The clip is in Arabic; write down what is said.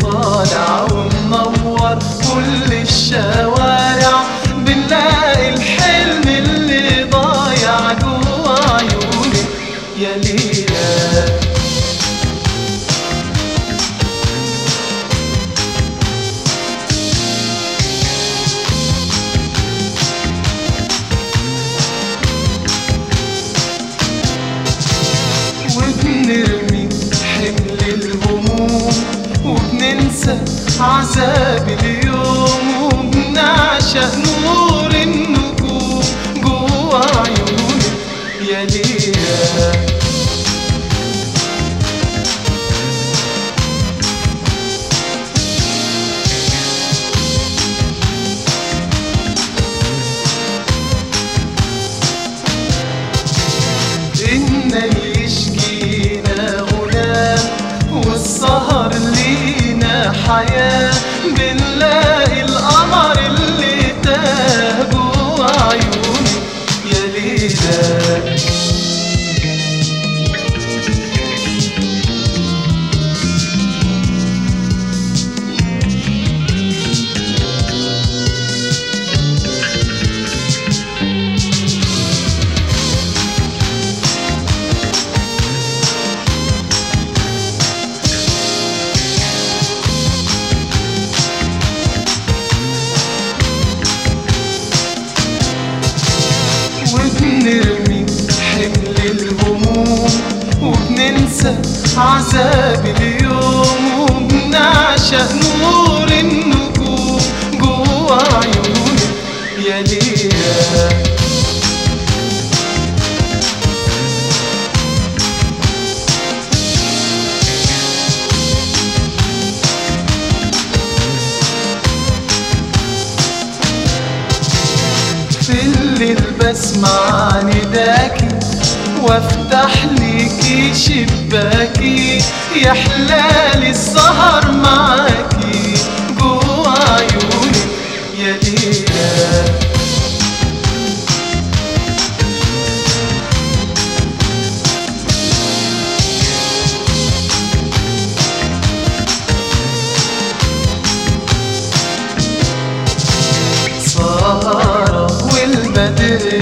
طالع ومنور كل الشوارع وبننسى عذاب اليوم وبنعشق نور النجوم جوا عيونك يا ليلى إن لينا حياة بنلاقي القمر اللي تاه جوا عيونك يا ليلى وبننسى عذاب اليوم وبنعشق نور النجوم جوا عيونك يا ليلى. في الليل بسمع نداكي وافتح شباكي يا حلال السهر معاكي جوا عيونك يا ليلى. سهرة والبدر